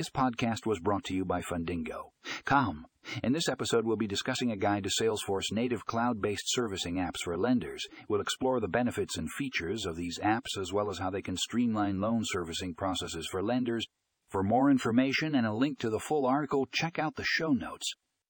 This podcast was brought to you by Fundingo. Come. In this episode, we'll be discussing a guide to Salesforce native cloud based servicing apps for lenders. We'll explore the benefits and features of these apps as well as how they can streamline loan servicing processes for lenders. For more information and a link to the full article, check out the show notes.